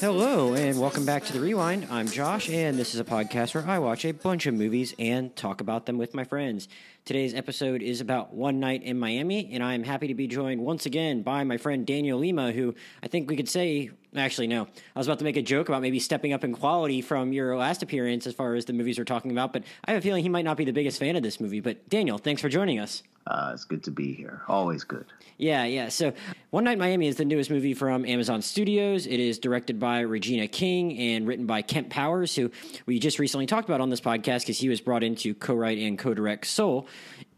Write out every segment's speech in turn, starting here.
Hello, and welcome back to the Rewind. I'm Josh, and this is a podcast where I watch a bunch of movies and talk about them with my friends. Today's episode is about One Night in Miami, and I'm happy to be joined once again by my friend Daniel Lima, who I think we could say, actually, no, I was about to make a joke about maybe stepping up in quality from your last appearance as far as the movies we're talking about, but I have a feeling he might not be the biggest fan of this movie. But Daniel, thanks for joining us. Uh, it's good to be here. Always good. Yeah, yeah. So, One Night Miami is the newest movie from Amazon Studios. It is directed by Regina King and written by Kemp Powers, who we just recently talked about on this podcast because he was brought in to co-write and co-direct Soul.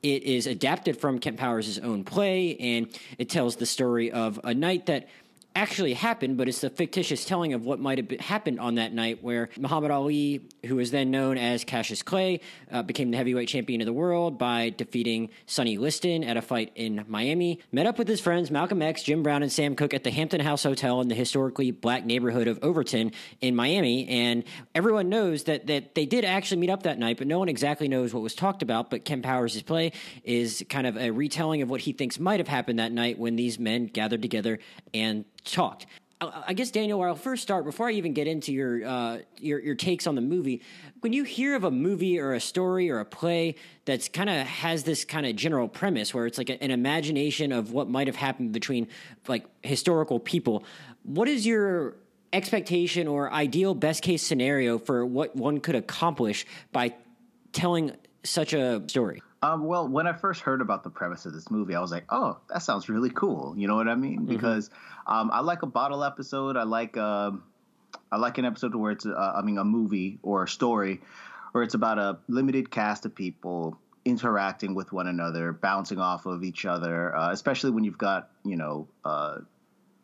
It is adapted from Kemp Powers' own play, and it tells the story of a night that actually happened, but it's the fictitious telling of what might have happened on that night where Muhammad Ali, who was then known as Cassius Clay, uh, became the heavyweight champion of the world by defeating Sonny Liston at a fight in Miami, met up with his friends Malcolm X, Jim Brown, and Sam Cooke at the Hampton House Hotel in the historically black neighborhood of Overtown in Miami. And everyone knows that, that they did actually meet up that night, but no one exactly knows what was talked about. But Kemp Powers' play is kind of a retelling of what he thinks might have happened that night when these men gathered together and talked. I guess Daniel, where I'll first start before I even get into your uh, your your takes on the movie. When you hear of a movie or a story or a play that's kind of has this kind of general premise where it's like a, an imagination of what might have happened between like historical people, what is your expectation or ideal best case scenario for what one could accomplish by telling such a story? Um, well, when I first heard about the premise of this movie, I was like, "Oh, that sounds really cool." You know what I mean? Mm-hmm. Because um, I like a bottle episode. I like uh, I like an episode where it's uh, I mean a movie or a story where it's about a limited cast of people interacting with one another, bouncing off of each other. Uh, especially when you've got you know uh,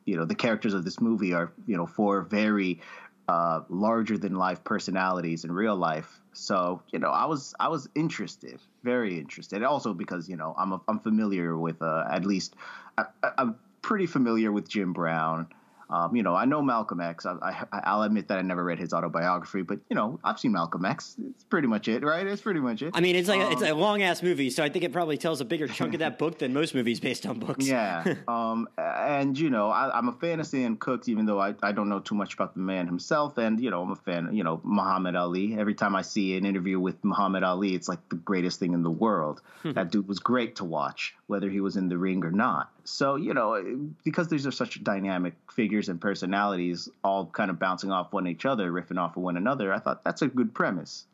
you know the characters of this movie are you know four very uh, larger than life personalities in real life. So you know, I was I was interested, very interested. Also because you know I'm a, I'm familiar with uh, at least I, I'm pretty familiar with Jim Brown. Um, you know, I know Malcolm X. I, I, will admit that I never read his autobiography, but you know, I've seen Malcolm X. It's pretty much it, right? It's pretty much it. I mean, it's like um, it's a long ass movie, so I think it probably tells a bigger chunk of that book than most movies based on books. Yeah. um, and you know, I, am a fan of Sam Cooke, even though I, I don't know too much about the man himself. And you know, I'm a fan. You know, Muhammad Ali. Every time I see an interview with Muhammad Ali, it's like the greatest thing in the world. Hmm. that dude was great to watch, whether he was in the ring or not. So you know, because these are such dynamic figures and personalities, all kind of bouncing off one each other, riffing off of one another, I thought that's a good premise.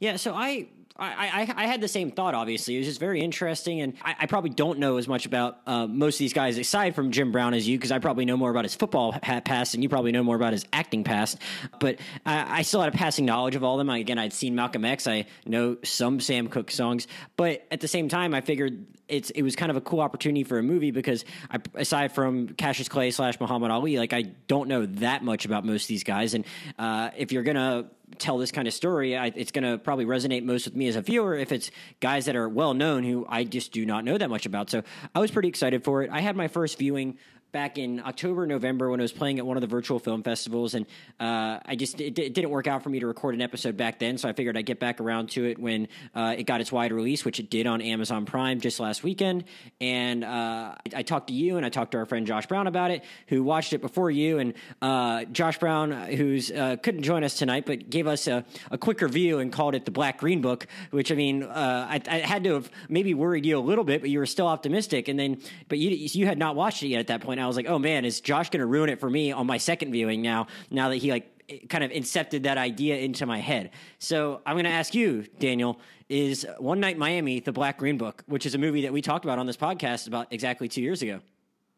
Yeah, so I I, I, I, had the same thought. Obviously, it was just very interesting, and I, I probably don't know as much about uh, most of these guys aside from Jim Brown as you, because I probably know more about his football past, and you probably know more about his acting past. But I, I still had a passing knowledge of all of them. again, I'd seen Malcolm X. I know some Sam Cooke songs, but at the same time, I figured it's it was kind of a cool opportunity for a movie because I, aside from Cassius Clay slash Muhammad Ali, like I don't know that much about most of these guys, and uh, if you're gonna tell this kind of story, I, it's going to probably resonate most with me as a viewer if it's guys that are well known who I just do not know that much about. So I was pretty excited for it. I had my first viewing back in October, November when I was playing at one of the virtual film festivals, and uh, I just it, it, didn't work out for me to record an episode back then. So I figured I'd get back around to it when uh, it got its wide release, which it did on Amazon Prime just last weekend. And uh, I, I, talked to you and I talked to our friend Josh Brown about it, who watched it before you. And uh, Josh Brown, who's uh, couldn't join us tonight, but gave us a, a, quick review and called it the Black Green Book, which I mean, uh, I, I, had to have maybe worried you a little bit, but you were still optimistic. And then, but you you had not watched it yet at that point. I was like, oh man, is Josh going to ruin it for me on my second viewing now? Now that he like kind of incepted that idea into my head. So I'm going to ask you, Daniel, is One Night Miami the Black Green Book, which is a movie that we talked about on this podcast about exactly two years ago?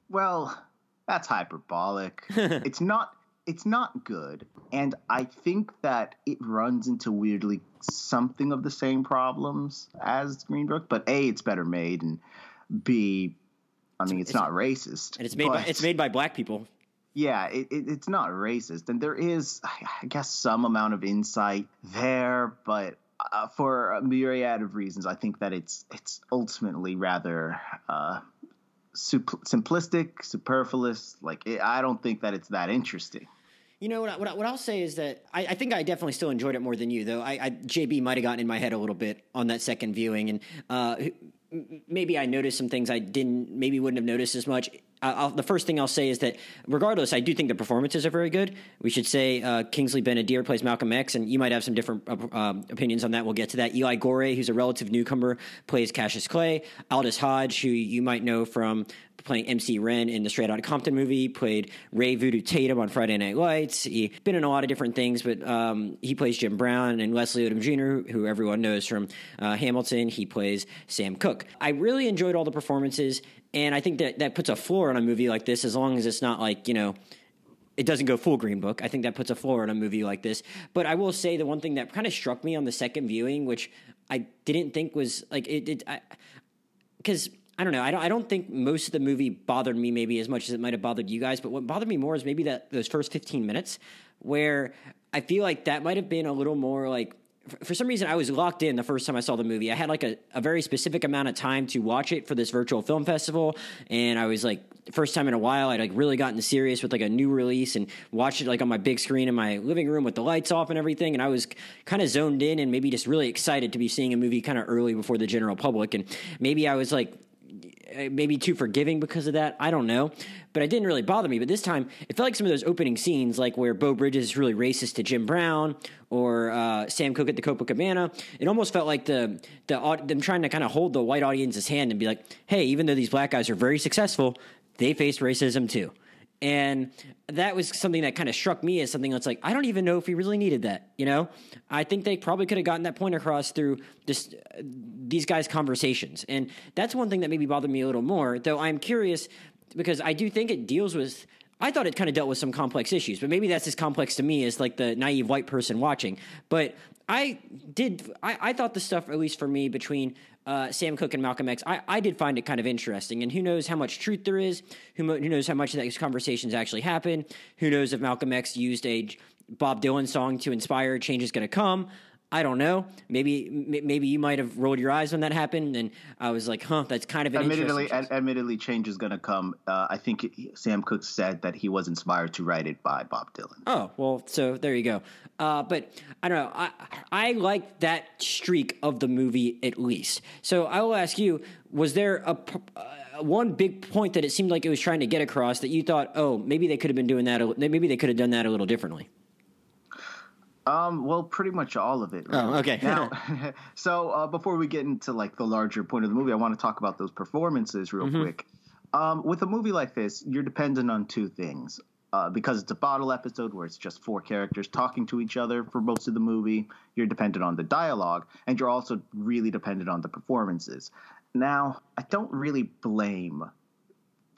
Well, that's hyperbolic. it's not. It's not good, and I think that it runs into weirdly something of the same problems as Green Book. But a, it's better made, and b, I mean, it's, it's not racist, and it's made by, it's made by black people. Yeah, it, it, it's not racist, and there is, I guess, some amount of insight there, but uh, for a myriad of reasons, I think that it's it's ultimately rather uh, simplistic, superfluous. Like, it, I don't think that it's that interesting. You know what? What, what I'll say is that I, I, think I definitely still enjoyed it more than you, though. I, I JB might have gotten in my head a little bit on that second viewing, and uh, maybe I noticed some things I didn't maybe wouldn't have noticed as much I'll, the first thing I'll say is that regardless, I do think the performances are very good. We should say uh, Kingsley Ben-Adir plays Malcolm X, and you might have some different uh, um, opinions on that. We'll get to that. Eli Goree, who's a relative newcomer, plays Cassius Clay. Aldis Hodge, who you might know from playing MC Ren in the Straight Outta Compton movie, played Ray Voodoo Tatum on Friday Night Lights. He been in a lot of different things, but um, he plays Jim Brown and Leslie Odom Jr., who everyone knows from uh, Hamilton. He plays Sam Cooke. I really enjoyed all the performances, and I think that that puts a floor on a movie like this, as long as it's not like you know it doesn't go full Green Book. I think that puts a floor on a movie like this. But I will say the one thing that kind of struck me on the second viewing, which I didn't think was like it, did, because I don't know. I don't. I don't think most of the movie bothered me maybe as much as it might have bothered you guys. But what bothered me more is maybe that those first fifteen minutes where I feel like that might have been a little more like. For some reason, I was locked in the first time I saw the movie. I had like a, a very specific amount of time to watch it for this virtual film festival, and I was like, first time in a while, I'd like really gotten serious with like a new release and watched it like on my big screen in my living room with the lights off and everything. And I was kind of zoned in and maybe just really excited to be seeing a movie kind of early before the general public. And maybe I was like maybe too forgiving because of that. I don't know. But it didn't really bother me. But this time, it felt like some of those opening scenes, like where Beau Bridges is really racist to Jim Brown or uh, Sam Cooke at the Copacabana. It almost felt like the the them trying to kind of hold the white audience's hand and be like, "Hey, even though these black guys are very successful, they face racism too." And that was something that kind of struck me as something that's like, I don't even know if we really needed that. You know, I think they probably could have gotten that point across through just uh, these guys' conversations. And that's one thing that maybe bothered me a little more, though I'm curious because I do think it deals with. I thought it kind of dealt with some complex issues, but maybe that's as complex to me as like the naive white person watching. But I did, I, I thought the stuff, at least for me, between uh, Sam Cooke and Malcolm X, I, I did find it kind of interesting. And who knows how much truth there is? Who, who knows how much of these conversations actually happen? Who knows if Malcolm X used a Bob Dylan song to inspire Change is Going to Come? I don't know. Maybe maybe you might have rolled your eyes when that happened, and I was like, "Huh, that's kind of an admittedly." Ad- admittedly, change is going to come. Uh, I think it, Sam Cooke said that he was inspired to write it by Bob Dylan. Oh well, so there you go. Uh, but I don't know. I I like that streak of the movie at least. So I will ask you: Was there a uh, one big point that it seemed like it was trying to get across that you thought, oh, maybe they could have been doing that. Maybe they could have done that a little differently. Um, well, pretty much all of it. Oh, okay. now, so uh, before we get into like the larger point of the movie, I want to talk about those performances real mm-hmm. quick. Um, with a movie like this, you're dependent on two things. Uh, because it's a bottle episode where it's just four characters talking to each other for most of the movie, you're dependent on the dialogue, and you're also really dependent on the performances. Now, I don't really blame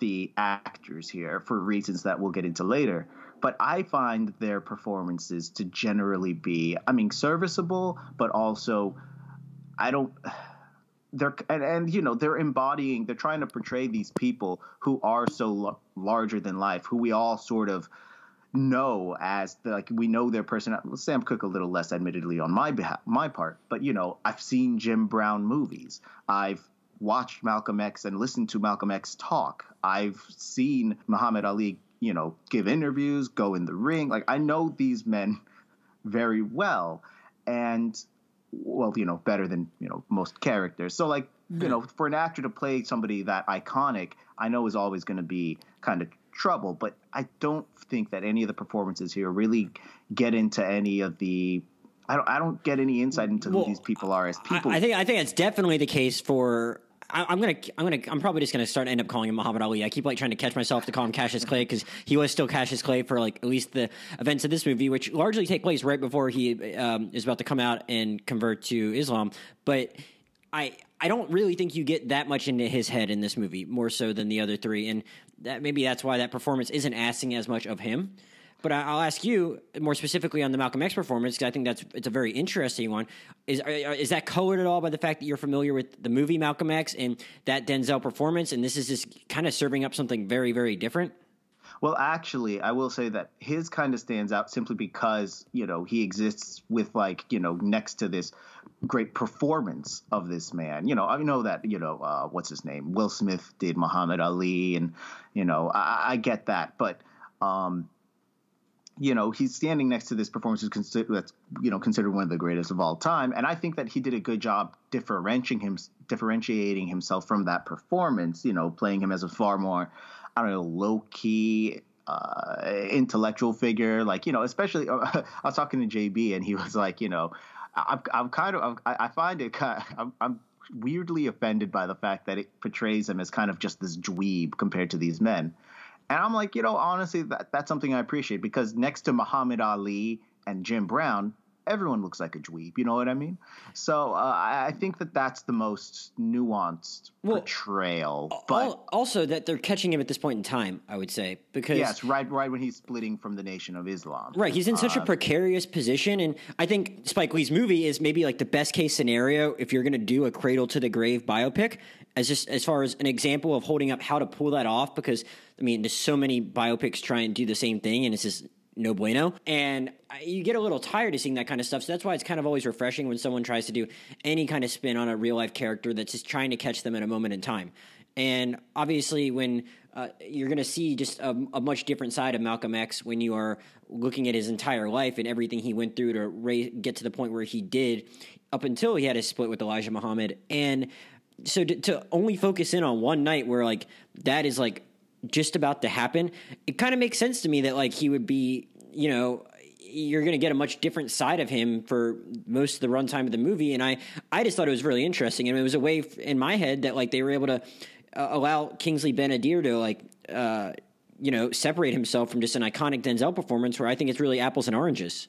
the actors here for reasons that we'll get into later but I find their performances to generally be, I mean, serviceable, but also, I don't. They're and, and you know they're embodying they're trying to portray these people who are so l- larger than life who we all sort of know as the, like we know their personality. Sam Cooke a little less, admittedly, on my behalf, my part. But you know, I've seen Jim Brown movies. I've watched Malcolm X and listened to Malcolm X talk. I've seen Muhammad Ali you know, give interviews, go in the ring. Like I know these men very well, and well, you know, better than you know most characters. So like mm-hmm. you know, for an actor to play somebody that iconic, I know is always going to be kind of trouble. But I don't think that any of the performances here really get into any of the I don't I don't get any insight into well, who these people are as people. I, I think I think it's definitely the case for I, am gonna, I'm gonna, I'm probably just gonna start end up calling him Muhammad Ali. I keep like trying to catch myself to call him Cassius Clay because he was still Cassius Clay for like at least the events of this movie, which largely take place right before he um, is about to come out and convert to Islam. But I, I don't really think you get that much into his head in this movie, more so than the other three, and that maybe that's why that performance isn't asking as much of him. But I'll ask you more specifically on the Malcolm X performance because I think that's it's a very interesting one. Is is that colored at all by the fact that you're familiar with the movie Malcolm X and that Denzel performance, and this is just kind of serving up something very very different? Well, actually, I will say that his kind of stands out simply because you know he exists with like you know next to this great performance of this man. You know, I know that you know uh, what's his name, Will Smith did Muhammad Ali, and you know I, I get that, but um, you know, he's standing next to this performance that's you know considered one of the greatest of all time, and I think that he did a good job differentiating him, differentiating himself from that performance. You know, playing him as a far more, I don't know, low key. Uh, intellectual figure, like you know, especially uh, I was talking to JB and he was like, you know, I'm, I'm kind of, i I find it kind, of, I'm, I'm weirdly offended by the fact that it portrays him as kind of just this dweeb compared to these men. And I'm like, you know, honestly, that, that's something I appreciate because next to Muhammad Ali and Jim Brown, everyone looks like a dweeb. You know what I mean? So uh, I think that that's the most nuanced well, portrayal. But also that they're catching him at this point in time, I would say, because yes, right, right when he's splitting from the Nation of Islam. Right, he's in such uh, a precarious position, and I think Spike Lee's movie is maybe like the best case scenario if you're going to do a cradle to the grave biopic, as just as far as an example of holding up how to pull that off. Because I mean, there's so many biopics try and do the same thing, and it's just no bueno. And you get a little tired of seeing that kind of stuff. So that's why it's kind of always refreshing when someone tries to do any kind of spin on a real life character that's just trying to catch them at a moment in time. And obviously, when uh, you're going to see just a, a, much different side of Malcolm X when you are looking at his entire life and everything he went through to raise, get to the point where he did up until he had a split with Elijah Muhammad. And so to, to only focus in on one night where like that is like just about to happen, it kind of makes sense to me that like he would be, you know, you're going to get a much different side of him for most of the runtime of the movie. And I, I just thought it was really interesting. And it was a way in my head that like they were able to uh, allow Kingsley Ben-Adir to like, uh, you know, separate himself from just an iconic Denzel performance where I think it's really apples and oranges.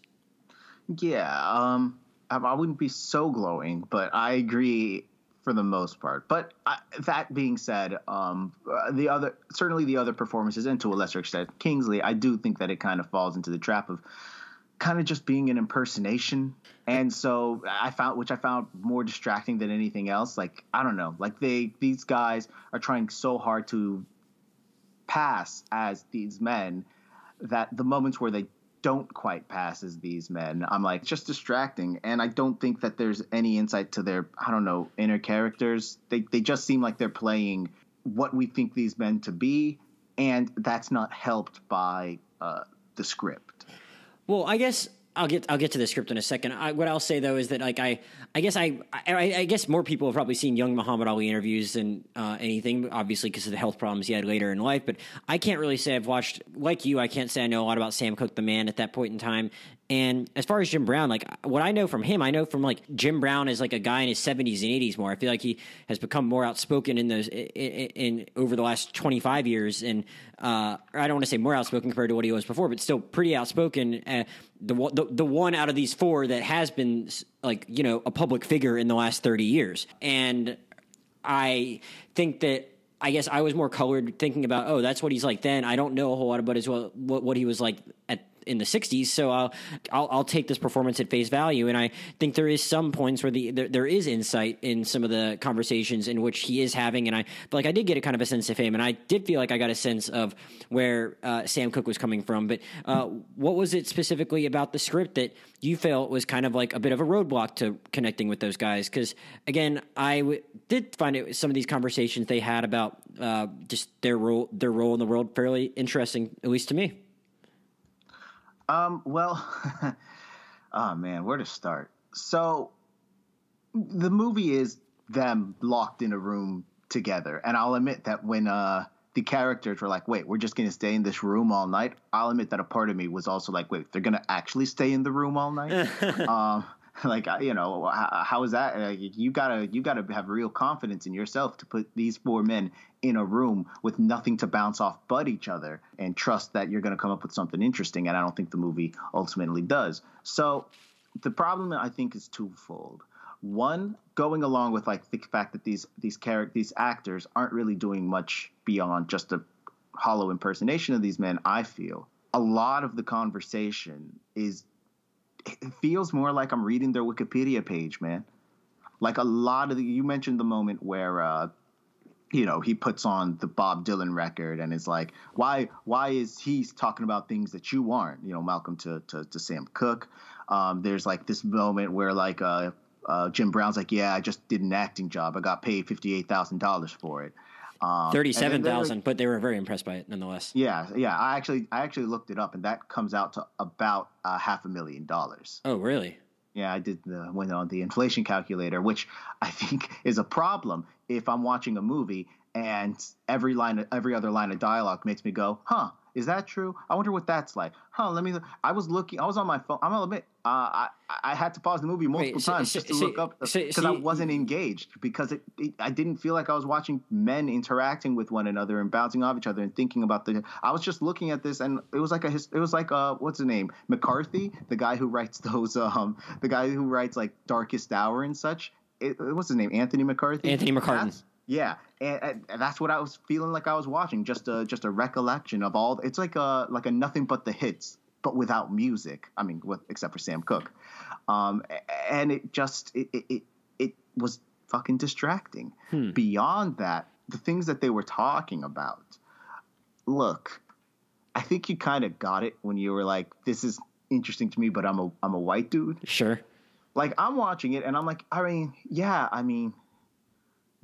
Yeah. Um, I, I wouldn't be so glowing, but I agree for the most part. But uh, that being said, um, uh, the other certainly the other performances, and to a lesser extent Kingsley, I do think that it kind of falls into the trap of kind of just being an impersonation. And so I found, which I found more distracting than anything else. Like I don't know, like they these guys are trying so hard to pass as these men that the moments where they don't quite pass as these men. I'm like, just distracting. And I don't think that there's any insight to their, I don't know, inner characters. They, they just seem like they're playing what we think these men to be. And that's not helped by uh, the script. Well, I guess I'll get I'll get to the script in a second. I, what I'll say though is that like I I guess I I, I guess more people have probably seen young Muhammad Ali interviews than uh, anything, obviously because of the health problems he had later in life. But I can't really say I've watched like you. I can't say I know a lot about Sam Cooke, the man, at that point in time. And as far as Jim Brown, like what I know from him, I know from like Jim Brown is like a guy in his seventies and eighties more. I feel like he has become more outspoken in those in, in, over the last twenty five years, and uh, I don't want to say more outspoken compared to what he was before, but still pretty outspoken. Uh, the, the the one out of these four that has been like you know a public figure in the last thirty years, and I think that I guess I was more colored thinking about, oh, that's what he's like then. I don't know a whole lot about well what, what he was like at in the 60s so I'll, I'll, I'll take this performance at face value. And I think there is some points where the there, there is insight in some of the conversations in which he is having. And I but like I did get a kind of a sense of him and I did feel like I got a sense of where uh, Sam Cooke was coming from. But uh, what was it specifically about the script that you felt was kind of like a bit of a roadblock to connecting with those guys? Because again I w- did find it some of these conversations they had about uh, just their role their role in the world fairly interesting at least to me um, well, oh man, where to start? So the movie is them locked in a room together, and I'll admit that when uh the characters were like, "Wait, we're just gonna stay in this room all night," I'll admit that a part of me was also like, "Wait, they're gonna actually stay in the room all night?" um, like you know how, how is that uh, you gotta you gotta have real confidence in yourself to put these four men in a room with nothing to bounce off but each other and trust that you're going to come up with something interesting and i don't think the movie ultimately does. So the problem i think is twofold. One going along with like the fact that these these character these actors aren't really doing much beyond just a hollow impersonation of these men i feel. A lot of the conversation is it feels more like I'm reading their Wikipedia page, man. Like a lot of the, you mentioned the moment where, uh, you know, he puts on the Bob Dylan record and is like, why, why is he talking about things that you aren't? You know, Malcolm to to, to Sam Cooke. Um, there's like this moment where like uh, uh, Jim Brown's like, yeah, I just did an acting job. I got paid fifty eight thousand dollars for it. Um, Thirty-seven thousand, they're- but they were very impressed by it nonetheless. Yeah, yeah. I actually I actually looked it up, and that comes out to about uh, half a million dollars. Oh, really? Yeah, I did the went on the inflation calculator, which I think is a problem if I'm watching a movie and every line, every other line of dialogue makes me go, "Huh, is that true? I wonder what that's like." Huh? Let me. I was looking. I was on my phone. I'm gonna admit, uh, I I had to pause the movie multiple so- times so- just to so- look up because so I wasn't engaged because it, it. I didn't feel like I was watching men interacting with one another and bouncing off each other and thinking about the. I was just looking at this and it was like a. It was like uh what's his name McCarthy, the guy who writes those um the guy who writes like Darkest Hour and such. It, what's his name? Anthony McCarthy. Anthony McCarten. That's- yeah, and, and- that's what I was feeling like I was watching. Just a just a recollection of all. It's like a like a nothing but the hits, but without music. I mean, with, except for Sam Cooke. Um, and it just it it it, it was fucking distracting. Beyond that, the things that they were talking about. Look, I think you kind of got it when you were like, "This is interesting to me," but I'm a I'm a white dude Sure. like I'm watching it and I'm like, I mean, yeah, I mean,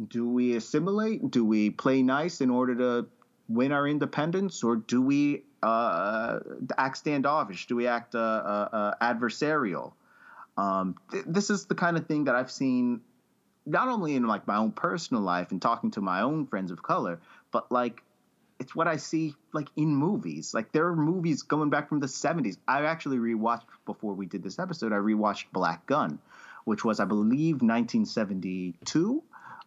do we assimilate? Do we play nice in order to win our independence, or do we uh, act standoffish? Do we act uh, uh, uh, adversarial? Um, th- this is the kind of thing that I've seen not only in like my own personal life and talking to my own friends of color, but like it's what I see like in movies. Like there are movies going back from the 70s. I actually rewatched before we did this episode. I rewatched Black Gunn, which was I believe 1972.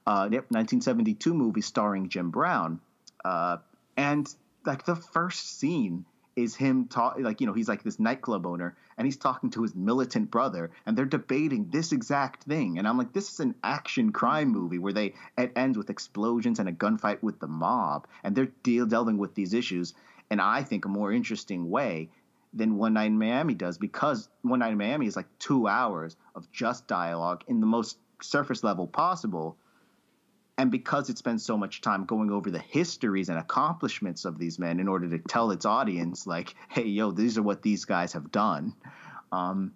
Uh, yep, 1972 movie starring Jim Brown. Uh, and like the first scene is him talk like you know he's like this nightclub owner and he's talking to his militant brother and they're debating this exact thing and i'm like this is an action crime movie where they it ends with explosions and a gunfight with the mob and they're deal delving with these issues and i think a more interesting way than one night in miami does because one night in miami is like two hours of just dialogue in the most surface level possible and because it spends so much time going over the histories and accomplishments of these men in order to tell its audience like hey yo these are what these guys have done um,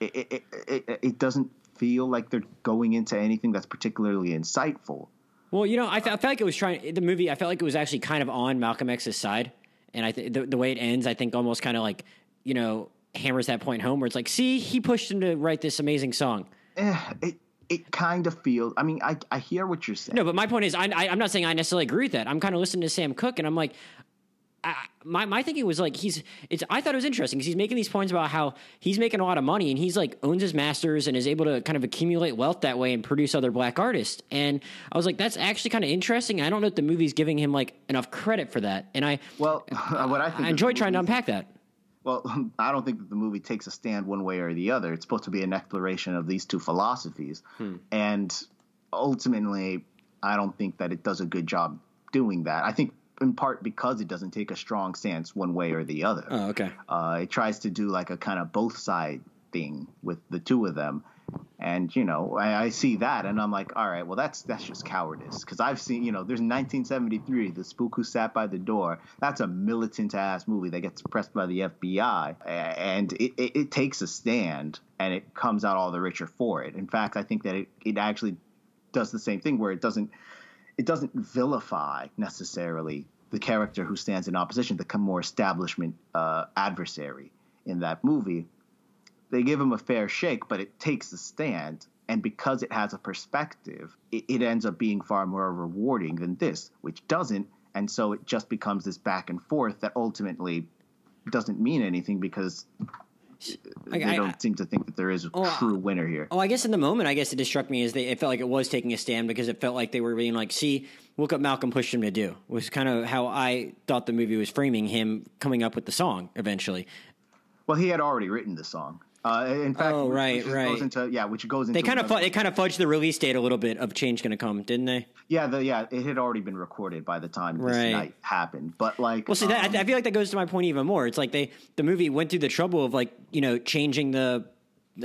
it, it, it, it, doesn't feel like they're going into anything that's particularly insightful Well, you know, I, fe- I felt like it was trying the movie. I felt like it was actually kind of on Malcolm X's side, and I think the, the way it ends, I think almost kind of like you know hammers that point home where it's like, see, he pushed him to write this amazing song. eh, it, it kind of feels i mean I, I hear what you're saying No, but my point is, I, I, I'm not saying I necessarily agree with that. I'm kind of listening to Sam Cooke, and I'm like, I, my my thinking was like he's it's. I thought it was interesting because he's making these points about how he's making a lot of money and he's like owns his masters and is able to kind of accumulate wealth that way and produce other black artists. And I was like, that's actually kind of interesting. I don't know if the movie's giving him like enough credit for that. And I well what i think I of enjoyed trying to unpack that. Well, I don't think that the movie takes a stand one way or the other. It's supposed to be an exploration of these two philosophies. And ultimately, I don't think that it does a good job doing that. I think in part because it doesn't take a strong stance one way or the other. Oh, okay. Uh, it tries to do like a kind of both side thing with the two of them. And you know, I, I see that, and I'm like, all right, well, that's that's just cowardice. Because I've seen, you know, there's 1973, The Spook Who Sat by the Door. That's a militant ass movie that gets pressed by the FBI, and it, it, it takes a stand, and it comes out all the richer for it. In fact, I think that it, it actually does the same thing where it doesn't it doesn't vilify necessarily the character who stands in opposition, the more establishment uh, adversary in that movie. They give him a fair shake, but it takes a stand. And because it has a perspective, it, it ends up being far more rewarding than this, which doesn't. And so it just becomes this back and forth that ultimately doesn't mean anything because I- they I- don't seem to think that there is a Oh, true winner here. Oh, I guess in the moment, I guess it just struck me as they, it felt like it was taking a stand because it felt like they were being like, see, look what Malcolm pushed him to do, was kind of how I thought the movie was framing him coming up with the song eventually. Well, he had already written the song. Uh, in fact, Oh, right, which right. Goes into, yeah, which goes into They kind of fu- they kind of fudged the release date a little bit of Change Gonna Come, didn't they? yeah, the, yeah, it had already been recorded by the time this Right. night happened. But like, Well, see, that, um, I, I feel like that goes to my point even more. It's like they the movie went through the trouble of like you know changing the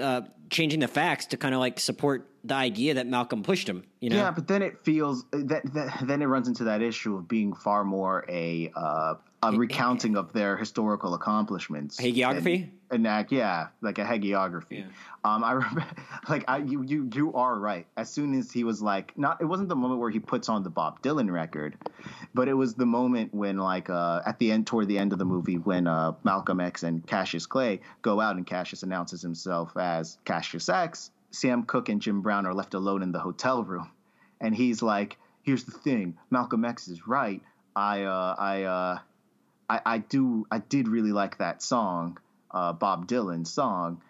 uh, changing the facts to kind of like support the idea that Malcolm pushed him. You know? Yeah, but then it feels that, that then it runs into that issue of being far more a uh, a recounting of their historical accomplishments. Hagiography. An act, yeah, like a hagiography. Yeah. Um, I remember, like, I you you you are right. As soon as he was like, not, it wasn't the moment where he puts on the Bob Dylan record, but it was the moment when, like, uh, at the end, toward the end of the movie, when uh, Malcolm X and Cassius Clay go out and Cassius announces himself as Cassius X. Sam Cooke and Jim Brown are left alone in the hotel room, and he's like, "Here's the thing, Malcolm X is right. I, uh, I, uh, I, I do, I did really like that song, uh, Bob Dylan song."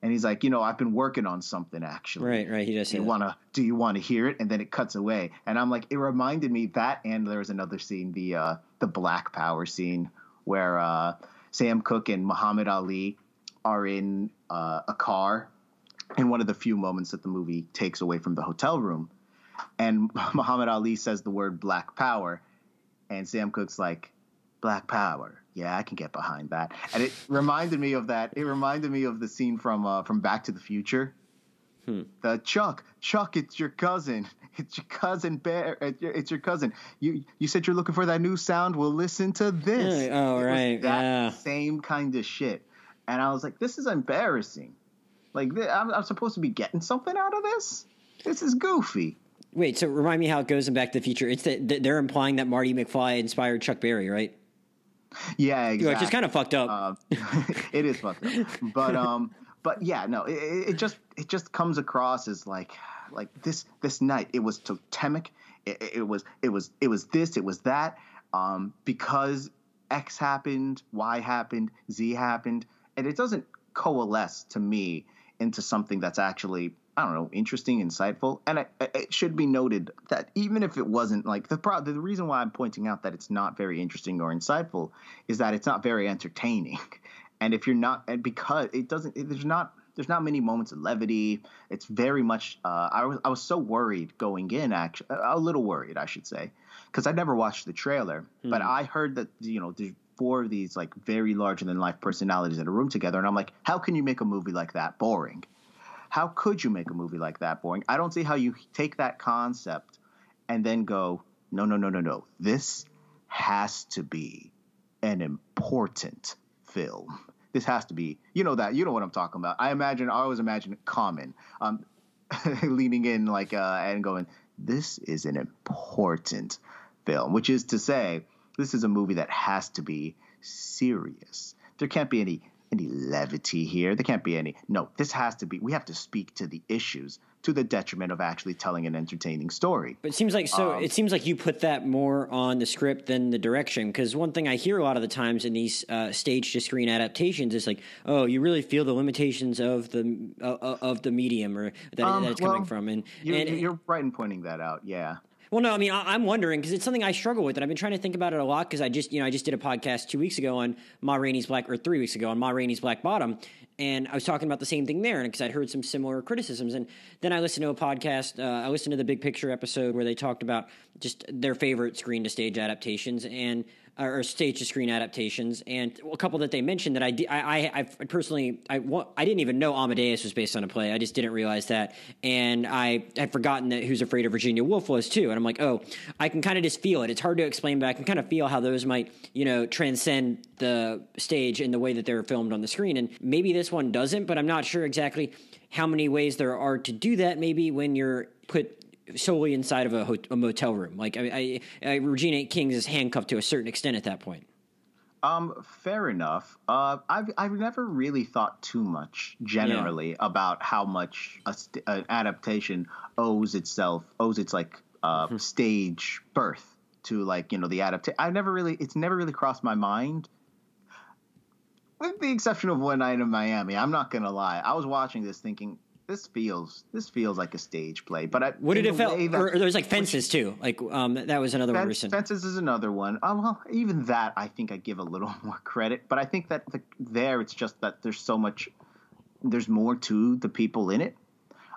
And he's like, you know, I've been working on something actually. Right, right. He does. Do you want to? Do you want to hear it? And then it cuts away, and I'm like, it reminded me that, and there was another scene, the uh, the Black Power scene, where uh, Sam Cooke and Muhammad Ali are in uh, a car, in one of the few moments that the movie takes away from the hotel room, and Muhammad Ali says the word Black Power, and Sam Cooke's like, Black Power. Yeah, I can get behind that. And it reminded me of that. It reminded me of the scene from uh, from Back to the Future. Hmm. The Chuck, Chuck, it's your cousin. It's your cousin Bear. It's your, cousin. You you said you're looking for that new sound. Well, listen to this. Oh, It right, that yeah. same kind of shit. And I was like, this is embarrassing. Like I'm, I'm supposed to be getting something out of this. This is goofy. Wait, so remind me how it goes in Back to the Future. It's that they're implying that Marty McFly inspired Chuck Berry, right? Yeah, exactly. Which is kind of fucked up. Uh, it is fucked up. But um, but yeah, no, it, it just it just comes across as like like this this night. It was totemic. It, it was it was it was this. It was that. Um, because X happened, Y happened, Z happened, and it doesn't coalesce to me into something that's actually I don't know interesting, insightful. And it, it should be noted that even if it wasn't like the pro- the reason why I'm pointing out that it's not very interesting or insightful is that it's not very entertaining. And if you're not, and because it doesn't, it, there's not there's not many moments of levity. It's very much. Uh, I was I was so worried going in, actually, a little worried, I should say, because I'd never watched the trailer, but I heard that you know there's four of these like very larger than life personalities in a room together, and I'm like, how can you make a movie like that boring? How could you make a movie like that boring? I don't see how you take that concept and then go, no, no, no, no, no. This has to be an important film. This has to be, you know that, you know what I'm talking about. I imagine, I always imagine Common um, leaning in like uh, and going, this is an important film, which is to say, this is a movie that has to be serious. There can't be any any levity here. There can't be any. No, this has to be. We have to speak to the issues to the detriment of actually telling an entertaining story. But it seems like so. Um, it seems like you put that more on the script than the direction. Because one thing I hear a lot of the times in these uh, stage to screen adaptations is like, "Oh, you really feel the limitations of the uh, of the medium or that, Um, that it's coming well, from." And You're, and you're right in pointing that out. Yeah. Well, no, I mean, I, I'm wondering because it's something I struggle with, and I've been trying to think about it a lot because I just, you know, I just did a podcast two weeks ago on Ma Rainey's Black, or three weeks ago on Ma Rainey's Black Bottom, and I was talking about the same thing there, and because I'd heard some similar criticisms, and then I listened to a podcast, uh, I listened to the Big Picture episode where they talked about just their favorite screen to stage adaptations and or stage to screen adaptations, and a couple that they mentioned that I I, I I personally I I didn't even know Amadeus was based on a play. I just didn't realize that, and I had forgotten that Who's Afraid of Virginia Woolf was too. And I'm like, oh, I can kind of just feel it. It's hard to explain, but I can kind of feel how those might you know transcend the stage in the way that they're filmed on the screen. And maybe this one doesn't, but I'm not sure exactly how many ways there are to do that. Maybe when you're put solely inside of a, ho- a motel room. Like I, I, I, Regina Kings is handcuffed to a certain extent at that point. Um, fair enough. Uh, I've I've never really thought too much generally about how much a st- an adaptation owes itself owes its like uh, Mm-hmm. stage birth to like you know the adaptation. I never really it's never really crossed my mind. With the exception of one night in Miami, I'm not gonna lie. I was watching this thinking this feels this feels like a stage play. But I, What did it feel? Or, or there's like fences too. Like um, that was another one recent. Fences is another one. Um, well, even that I think I give a little more credit, but I think that the, there it's just that there's so much, there's more to the people in it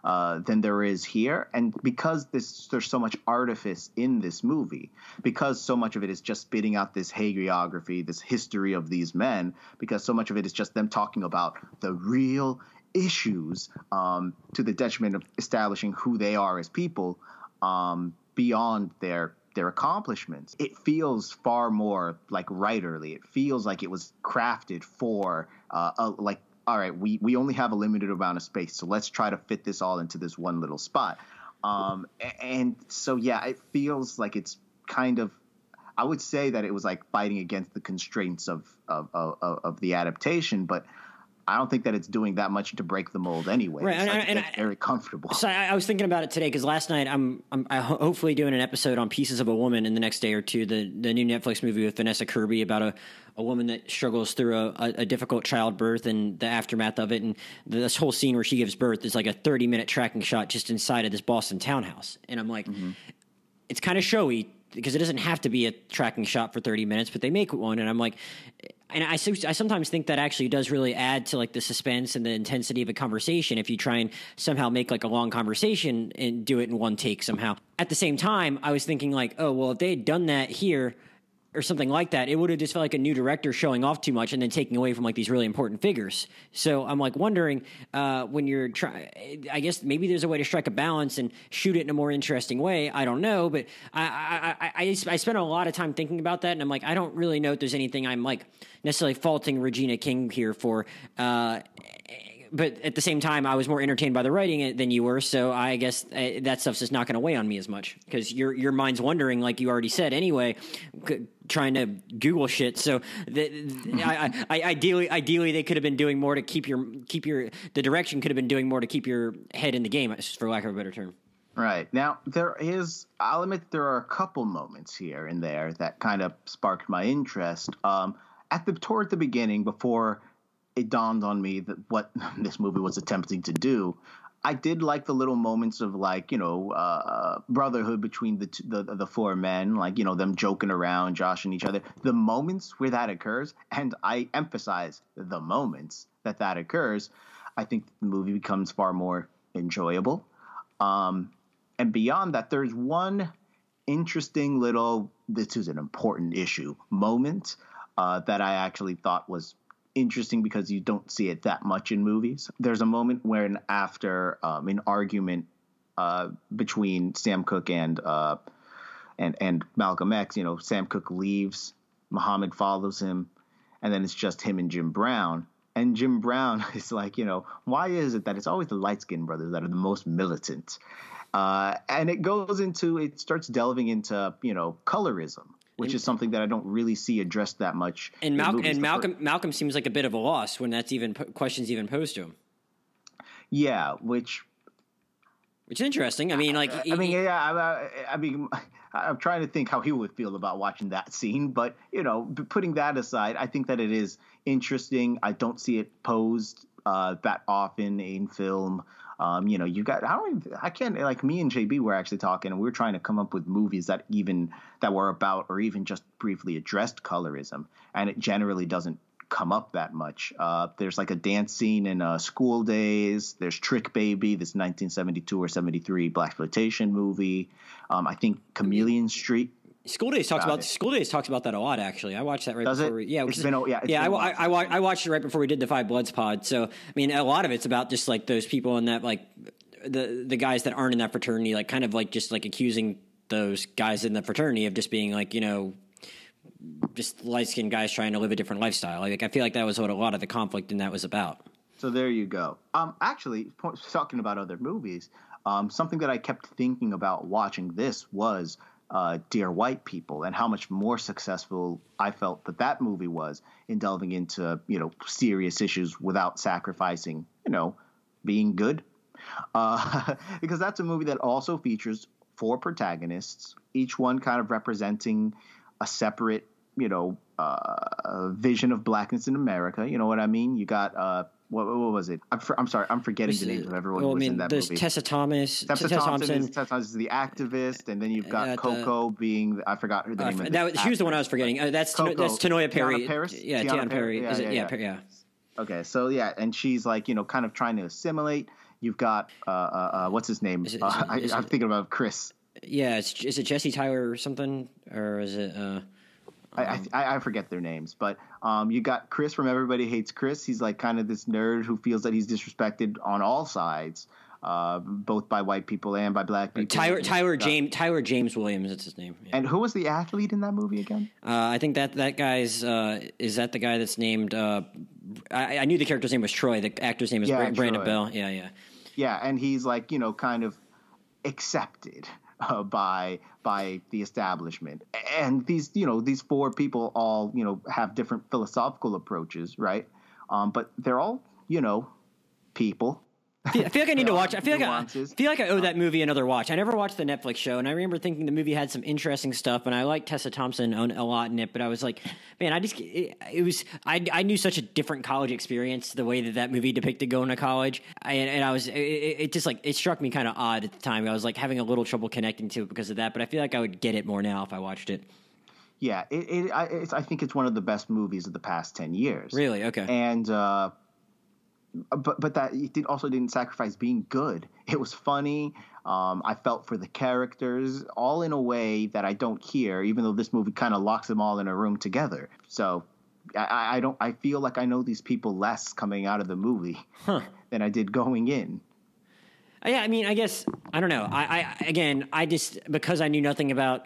uh, than there is here, and because this there's so much artifice in this movie, because so much of it is just spitting out this hagiography, this history of these men, because so much of it is just them talking about the real issues um, to the detriment of establishing who they are as people um, beyond their their accomplishments. It feels far more like writerly. It feels like it was crafted for uh, a, like all right, we we only have a limited amount of space, so let's try to fit this all into this one little spot. Um, and so yeah, it feels like it's kind of I would say that it was like fighting against the constraints of of, of, of the adaptation, but I don't think that it's doing that much to break the mold anyway. Right, and, and it's I, very comfortable. So I, I, was thinking about it today because last night I'm I'm I ho- hopefully doing an episode on Pieces of a Woman in the next day or two. The the new Netflix movie with Vanessa Kirby about a, a woman that struggles through a, a, a difficult childbirth and the aftermath of it, and this whole scene where she gives birth is like a 30 minute tracking shot just inside of this Boston townhouse, and I'm like, mm-hmm. it's kind of showy because it doesn't have to be a tracking shot for 30 minutes, but they make one. And I'm like, and I, I sometimes think that actually does really add to like the suspense and the intensity of a conversation if you try and somehow make like a long conversation and do it in one take somehow. At the same time, I was thinking like, oh, well, if they had done that here, or something like that, it would have just felt like a new director showing off too much and then taking away from like these really important figures. So I'm like wondering uh, when you're trying. I guess maybe there's a way to strike a balance and shoot it in a more interesting way. I don't know, but I I, I, I, I spent a lot of time thinking about that, and I'm like, I don't really know if there's anything I'm like necessarily faulting Regina King here for. Uh, but at the same time, I was more entertained by the writing than you were. So I guess uh, that stuff's just not going to weigh on me as much because your your mind's wondering, like you already said anyway, c- trying to Google shit. So the, the, I, I, ideally, ideally, they could have been doing more to keep your keep your the direction could have been doing more to keep your head in the game, for lack of a better term. Right now, there is. I'll admit there are a couple moments here and there that kind of sparked my interest. Um, at the toward the beginning, before it dawned on me that what this movie was attempting to do. I did like the little moments of like you know uh, brotherhood between the, t- the the four men, like you know them joking around, joshing each other. The moments where that occurs, and I emphasize the moments that that occurs, I think the movie becomes far more enjoyable. Um, and beyond that, there's one interesting little this is an important issue moment uh, that I actually thought was interesting because you don't see it that much in movies. There's a moment when after um, an argument uh, between Sam Cooke and uh, and and Malcolm X, you know, Sam Cooke leaves, Muhammad follows him, and then it's just him and Jim Brown. And Jim Brown is like, you know, why is it that it's always the light skinned brothers that are the most militant? Uh, and it goes into, it starts delving into, you know, colorism which is something that I don't really see addressed that much. And, Mal- and Malcolm Malcolm seems like a bit of a loss when that's even questions even posed to him. Yeah, which which is interesting. I mean, like, I, I mean, yeah, I, I, mean, I'm trying to think how he would feel about watching that scene, but you know, putting that aside, I think that it is interesting. I don't see it posed uh, that often in film. Um, you know, you got I don't even, I can't like me and JB were actually talking and we were trying to come up with movies that even that were about or even just briefly addressed colorism, and it generally doesn't come up that much. Uh, there's like a dance scene in uh, School Daze. There's Trick Baby, this 1972 or 73 black exploitation movie. Um, I think Chameleon Street School Daze talks about, about School Daze talks about that a lot. Actually, I watched that right Does before. It? We, yeah, it's is, been, yeah, it's yeah. I, I, I, I, watched it right before we did the Five Bloods pod. So I mean, a lot of it's about just like those people in that like the the guys that aren't in that fraternity, like kind of like just like accusing those guys in the fraternity of just being like you know just light skinned guys trying to live a different lifestyle. Like I feel like that was what a lot of the conflict in that was about. So there you go. Um, actually, talking about other movies, um, something that I kept thinking about watching this was uh, Dear White People and how much more successful I felt that that movie was in delving into you know serious issues without sacrificing you know being good. Uh, because that's a movie that also features four protagonists each one kind of representing a separate you know uh, vision of blackness in America. You know what I mean? You got uh, what, what was it? I'm, for, I'm, sorry, I'm forgetting the names of everyone well, who was I mean, in that there's movie. Tessa Thomas, Tessa, Tessa Thompson, Is, Tessa Thompson is the activist, and then you've got uh, Coco the, being I forgot her the uh, name. of that, she was the one I was forgetting. Uh, that's Coco, that's Teyonah Parris. Parris? Yeah, Tiana, Perry. Perry. Yeah, yeah, yeah, yeah, Okay, so yeah, and she's like you know kind of trying to assimilate. You've got uh, uh, uh what's his name? Is it, is uh, I, am thinking about Chris. Yeah, is it Jesse Tyler or something, or is it? I, I, I forget their names, but um, you got Chris from Everybody Hates Chris. He's like kind of this nerd who feels that he's disrespected on all sides, uh, both by white people and by black people. Tyler Tyler James Tyler James Williams. That's his name. Yeah. And who was the athlete in that movie again? Uh, I think that that guy's uh, is that the guy that's named. Uh, I, I knew the character's name was Troy. The actor's name is Yeah, Bra- Brandon. Bell. Yeah, yeah. Yeah, and he's like you know kind of accepted uh, by by the establishment, and these you know these four people all you know have different philosophical approaches, right? Um, but they're all you know people. I feel, I feel like I need to watch. I feel like I, Nuances. feel like I owe that movie another watch. I never watched the Netflix show, and I remember thinking the movie had some interesting stuff, and I liked Tessa Thompson a lot in it. But I was like, man, I just it, it was I, I knew such a different college experience the way that that movie depicted going to college, I, and, and I was it, it it just like it struck me kind of odd at the time. I was like having a little trouble connecting to it because of that, but I feel like I would get it more now if I watched it. Yeah, it, it, I, it's, I think it's one of the best movies of the past ten years. Really? Okay. and uh, but but that it did, also didn't sacrifice being good. It was funny. Um, I felt for the characters, all in a way that I don't hear, even though this movie kind of locks them all in a room together. So I- I, don't. I feel like I know these people less coming out of the movie than I did going in. Yeah, I mean, I guess I don't know. I, I again, I just because I knew nothing about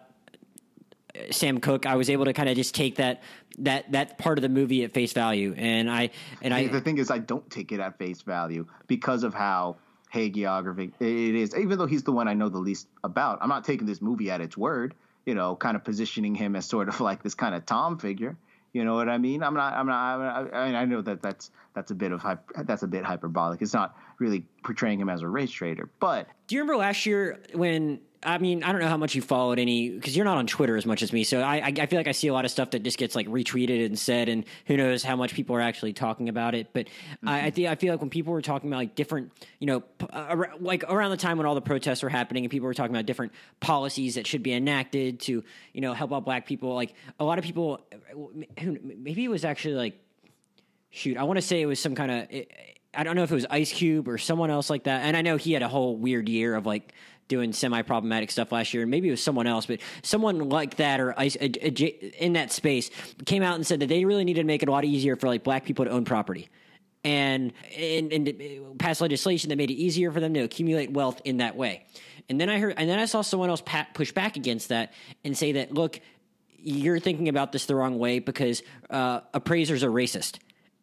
Sam Cooke, I was able to kind of just take that that that part of the movie at face value, and I and I the thing is, I don't take it at face value because of how hagiography it is. Even though he's the one I know the least about, I'm not taking this movie at its word. You know, kind of positioning him as sort of like this kind of Tom figure. You know what I mean? I'm not. I'm not. I mean, I know that that's that's a bit of that's a bit hyperbolic. It's not really portraying him as a race traitor, but Do you remember last year when? I mean, I don't know how much you followed any because you're not on Twitter as much as me. So I, I, I feel like I see a lot of stuff that just gets like retweeted and said, and who knows how much people are actually talking about it. But I, I think I feel like when people were talking about like different, you know, p- uh, like around the time when all the protests were happening, and people were talking about different policies that should be enacted to, you know, help out Black people. Like a lot of people, who maybe it was actually like shoot, I want to say it was some kind of. I don't know if it was Ice Cube or someone else like that. And I know he had a whole weird year of like doing semi problematic stuff last year. And maybe it was someone else, but someone like that or Ice in that space came out and said that they really needed to make it a lot easier for like black people to own property. And, and, and pass legislation that made it easier for them to accumulate wealth in that way. And then I heard, and then I saw someone else push back against that and say that, look, you're thinking about this the wrong way because uh, appraisers are racist.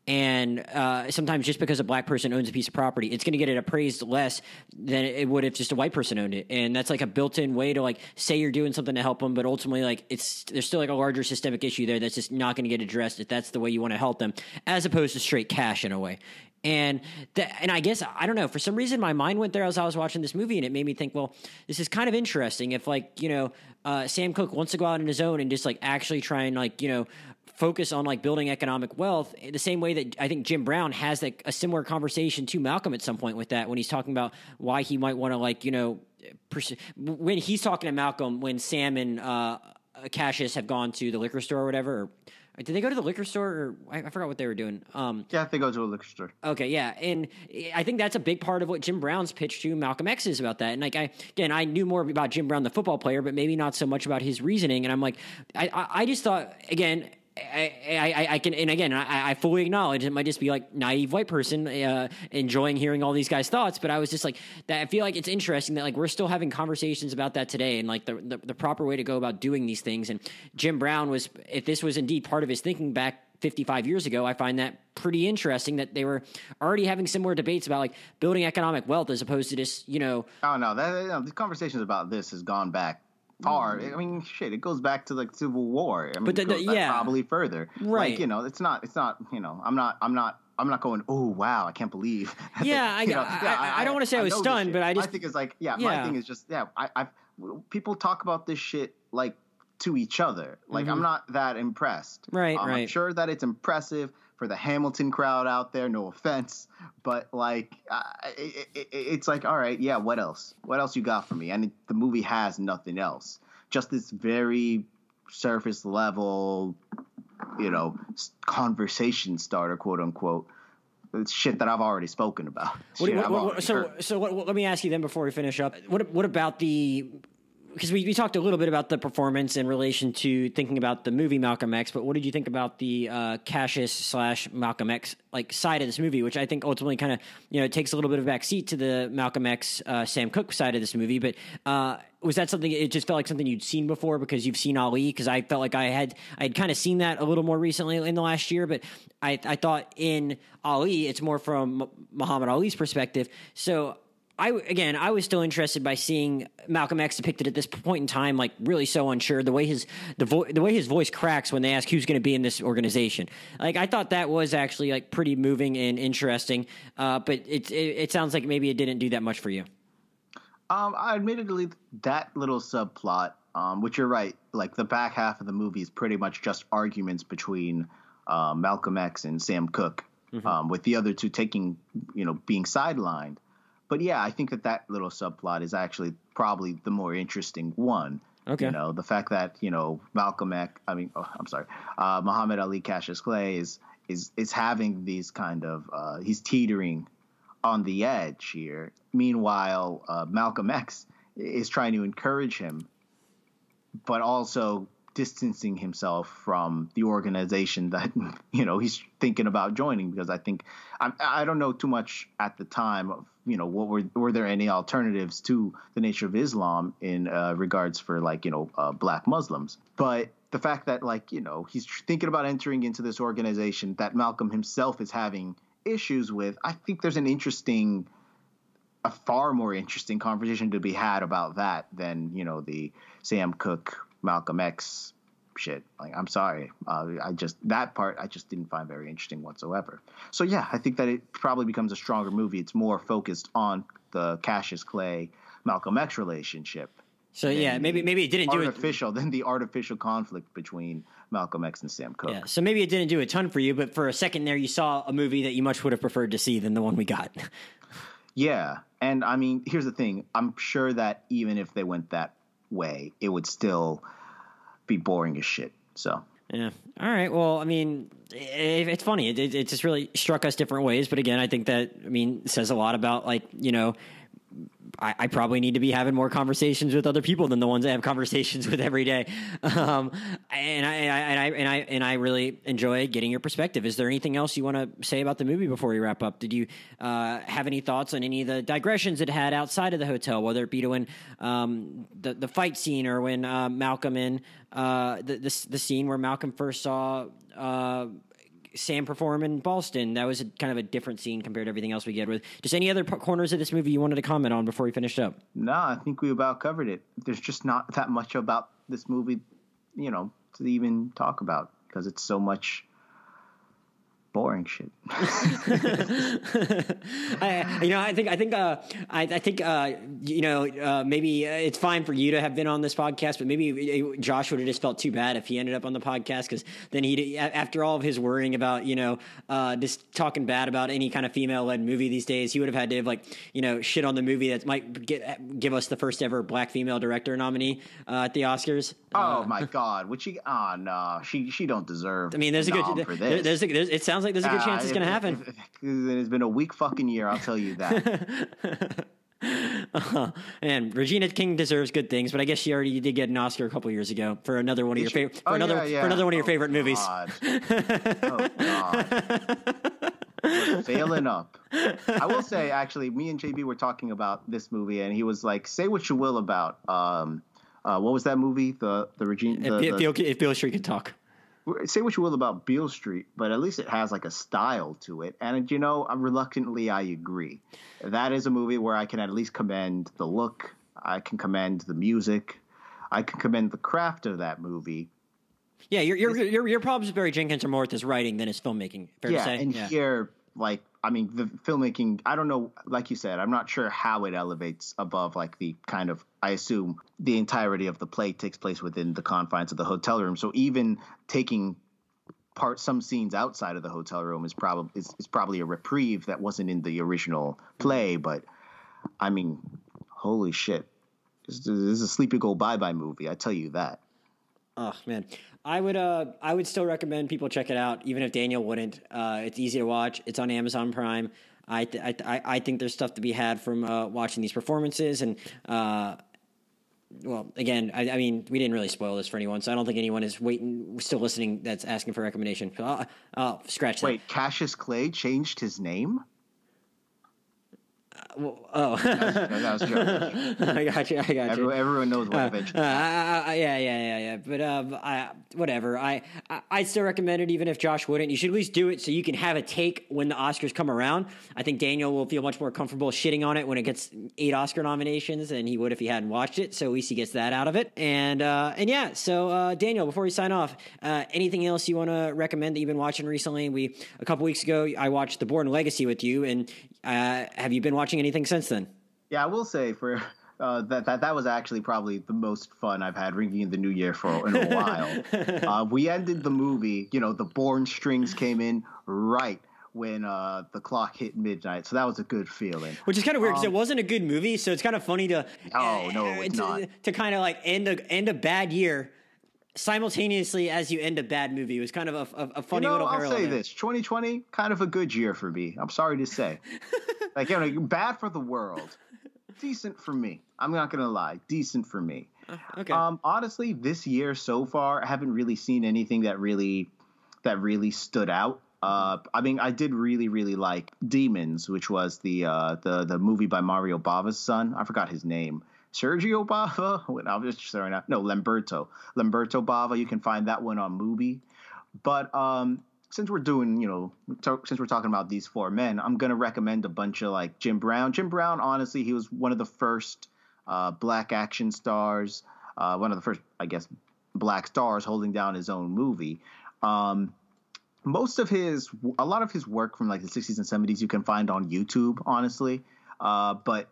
And uh, sometimes just because a black person owns a piece of property, it's going to get it appraised less than it would if just a white person owned it. And that's like a built-in way to like say you're doing something to help them, but ultimately like it's there's still like a larger systemic issue there that's just not going to get addressed if that's the way you want to help them, as opposed to straight cash in a way. And that, and I guess I don't know. For some reason, my mind went there as I was watching this movie, and it made me think, well, this is kind of interesting. If like you know, uh, Sam Cooke wants to go out on his own and just like actually try and like you know focus on like building economic wealth the same way that I think Jim Brown has like a similar conversation to Malcolm at some point with that when he's talking about why he might want to like you know pers- when he's talking to Malcolm when Sam and uh, Cassius have gone to the liquor store or whatever. Or, did they go to the liquor store or I, I forgot what they were doing? Um, yeah, they go to a liquor store. Okay, yeah, and I think that's a big part of what Jim Brown's pitch to Malcolm X is about that. And like I again, I knew more about Jim Brown, the football player, but maybe not so much about his reasoning. And I'm like, I, I, I just thought again. I, I, I can, and again, I, I fully acknowledge it might just be like naive white person uh, enjoying hearing all these guys' thoughts, but I was just like that. I feel like it's interesting that like we're still having conversations about that today, and like the, the the proper way to go about doing these things. And Jim Brown was, if this was indeed part of his thinking back 55 years ago, I find that pretty interesting that they were already having similar debates about like building economic wealth as opposed to just, you know, Oh no, that you know, the conversations about this has gone back far. I mean, shit, it goes back to like Civil War. I mean, But the- the- yeah. probably further. Right. Like you know, it's not. It's not. You know, I'm not. I'm not. I'm not going. Oh wow, I can't believe. Yeah, they-" I- I- I don't wanna say I was stunned, but I just- My thing is like, yeah, Yeah. my thing is just, yeah. I, I, people talk about this shit like to each other. Like I'm not that impressed. Mm-hmm. Right, Um, I'm right. sure that it's impressive for the Hamilton crowd out there. No offense, but like, uh, it, it, it's like, all right, yeah. What else? What else you got for me? And it, the movie has nothing else. Just this very surface level, you know, conversation starter, quote unquote. It's shit that I've already spoken about. What, what- what- already so, heard. so let me ask you then before we finish up. What, what about the because we, we talked a little bit about the performance in relation to thinking about the movie Malcolm X, but what did you think about the uh, Cassius slash Malcolm X like side of this movie, which I think ultimately kind of you know takes a little bit of backseat to the Malcolm X uh, Sam Cooke side of this movie, but. Uh, was that something? It just felt like something you'd seen before because you've seen Ali. Because I felt like I had I had kind of seen that a little more recently in the last year, but I I thought in Ali it's more from Muhammad Ali's perspective. So I again, I was still interested by seeing Malcolm X depicted at this point in time, like really so unsure. The way his the vo- the way his voice cracks when they ask who's going to be in this organization, like I thought that was actually like pretty moving and interesting. Uh, but it, it, it sounds like maybe it didn't do that much for you. Um, I admittedly that little subplot, um, which you're right, like the back half of the movie is pretty much just arguments between uh, Malcolm X and Sam Cooke, mm-hmm. um, with the other two taking, you know, being sidelined but yeah, I think that that little subplot is actually probably the more interesting one. Okay. You know, the fact that you know Malcolm X, I mean, oh, I'm sorry, uh, Muhammad Ali Cassius Clay is is is having these kind of uh, he's teetering on the edge here. Meanwhile, uh, Malcolm X is trying to encourage him, but also distancing himself from the organization that you know he's thinking about joining because I think I'm, I don't know too much at the time of you know what were were there any alternatives to the Nation of Islam in uh, regards for like you know uh, black Muslims. But the fact that like you know he's thinking about entering into this organization that Malcolm himself is having issues with I think there's an interesting a far more interesting conversation to be had about that than you know the Sam Cooke Malcolm X shit. Like, I'm sorry, uh, I just that part I just didn't find very interesting whatsoever. So yeah, I think that it probably becomes a stronger movie. It's more focused on the Cassius Clay Malcolm X relationship. So yeah, maybe maybe it didn't artificial, do it artificial than the artificial conflict between Malcolm X and Sam Cooke. Yeah, so maybe it didn't do a ton for you, but for a second there, you saw a movie that you much would have preferred to see than the one we got. yeah, and I mean, here's the thing: I'm sure that even if they went that way, it would still be boring as shit. So yeah. All right. Well, I mean, it, it's funny. It, it, it, just really struck us different ways. But again, I think that I mean says a lot about like you know I, I, probably need to be having more conversations with other people than the ones I have conversations with every day. Um, and, I, and, I, and I and I really enjoy getting your perspective. Is there anything else you want to say about the movie before we wrap up? Did you uh, have any thoughts on any of the digressions it had outside of the hotel, whether it be to when um, the the fight scene or when uh, Malcolm in uh, the, the, the scene where Malcolm first saw uh, Sam perform in Boston. That was a, kind of a different scene compared to everything else we get with. Just any other corners of this movie you wanted to comment on before we finished up? No, I think we about covered it. There's just not that much about this movie, you know, to even talk about because it's so much boring shit. I, you know, I think I think uh, I, I think uh, you know uh, maybe uh, it's fine for you to have been on this podcast, but maybe uh, Josh would have just felt too bad if he ended up on the podcast because then he, after all of his worrying about you know uh, just talking bad about any kind of female led movie these days, he would have had to have like you know shit on the movie that might get give us the first ever black female director nominee at the Oscars. Oh my god, would she? Oh no, she she don't deserve. I mean, there's a good. There, there's a, there's, it sounds sounds like there's a good chance uh, it's going to happen. It's been a weak fucking year, I'll tell you that. uh, and Regina King deserves good things, but I guess she already did get an Oscar a couple years ago for another one of your favorite for oh, another yeah, yeah. for another one of your oh, favorite movies. oh God. failing up. I will say, actually, me and JB were talking about this movie, and he was like, "Say what you will about um, uh, what was that movie? The the Regina. If, the, if, if Beale Street could talk say what you will about Beale Street, but at least it has like a style to it. And you know, reluctantly, I agree. That is a movie where I can at least commend the look. I can commend the music. I can commend the craft of that movie. Yeah, your your your, your problems with Barry Jenkins are more with his writing than his filmmaking. Fair yeah, to say. and yeah. here, like I mean, the filmmaking, I don't know, like you said, I'm not sure how it elevates above like the kind of, I assume the entirety of the play takes place within the confines of the hotel room. So even taking part some scenes outside of the hotel room is probably is, is probably a reprieve that wasn't in the original play. Mm-hmm. But I mean, holy shit. This is a sleepy go bye bye movie. I tell you that. Oh man, I would uh I would still recommend people check it out, even if Daniel wouldn't. Uh, it's easy to watch. It's on Amazon Prime. I th- I, I think there's stuff to be had from uh, watching these performances, and uh, well, again, I, I, mean, we didn't really spoil this for anyone, so I don't think anyone is waiting, still listening, that's asking for recommendation. I'll, I'll scratch that. Wait, Cassius Clay changed his name? Well, oh, that was, that was I got you. I got you. Everyone, everyone knows what uh, uh, uh, yeah, yeah, yeah, yeah. But um, I, whatever. I, I, I still recommend it, even if Josh wouldn't. You should at least do it so you can have a take when the Oscars come around. I think Daniel will feel much more comfortable shitting on it when it gets eight Oscar nominations than he would if he hadn't watched it. So at least he gets that out of it. And uh, and yeah. So uh, Daniel, before we sign off, uh, anything else you want to recommend that you've been watching recently? We a couple weeks ago, I watched The Bourne Legacy with you, and uh, have you been watching anything since then? Yeah, I will say for uh, that that that was actually probably the most fun I've had ringing in the new year for in a while. uh, we ended the movie, you know, the Bourne strings came in right when uh, the clock hit midnight, so that was a good feeling. Which is kind of weird because um, it wasn't a good movie, so it's kind of funny to oh no, it's to, not to kind of like end a end a bad year simultaneously as you end a bad movie. It was kind of a, a, a funny you know, little. I'll say this: 2020, kind of a good year for me. I'm sorry to say, like you know, bad for the world, decent for me. I'm not gonna lie, decent for me. Uh, okay. Um, honestly, this year so far, I haven't really seen anything that really that really stood out. Uh, I mean, I did really, really like Demons, which was the uh, the the movie by Mario Bava's son. I forgot his name. Sergio Bava. I'm just throwing out. No, Lamberto. Lamberto Bava. You can find that one on Mubi. But um, since we're doing, you know, t- since we're talking about these four men, I'm gonna recommend a bunch of like Jim Brown. Jim Brown, honestly, he was one of the first uh, black action stars. Uh, one of the first, I guess, black stars holding down his own movie. Um, most of his, a lot of his work from like the 60s and 70s, you can find on YouTube, honestly. Uh, but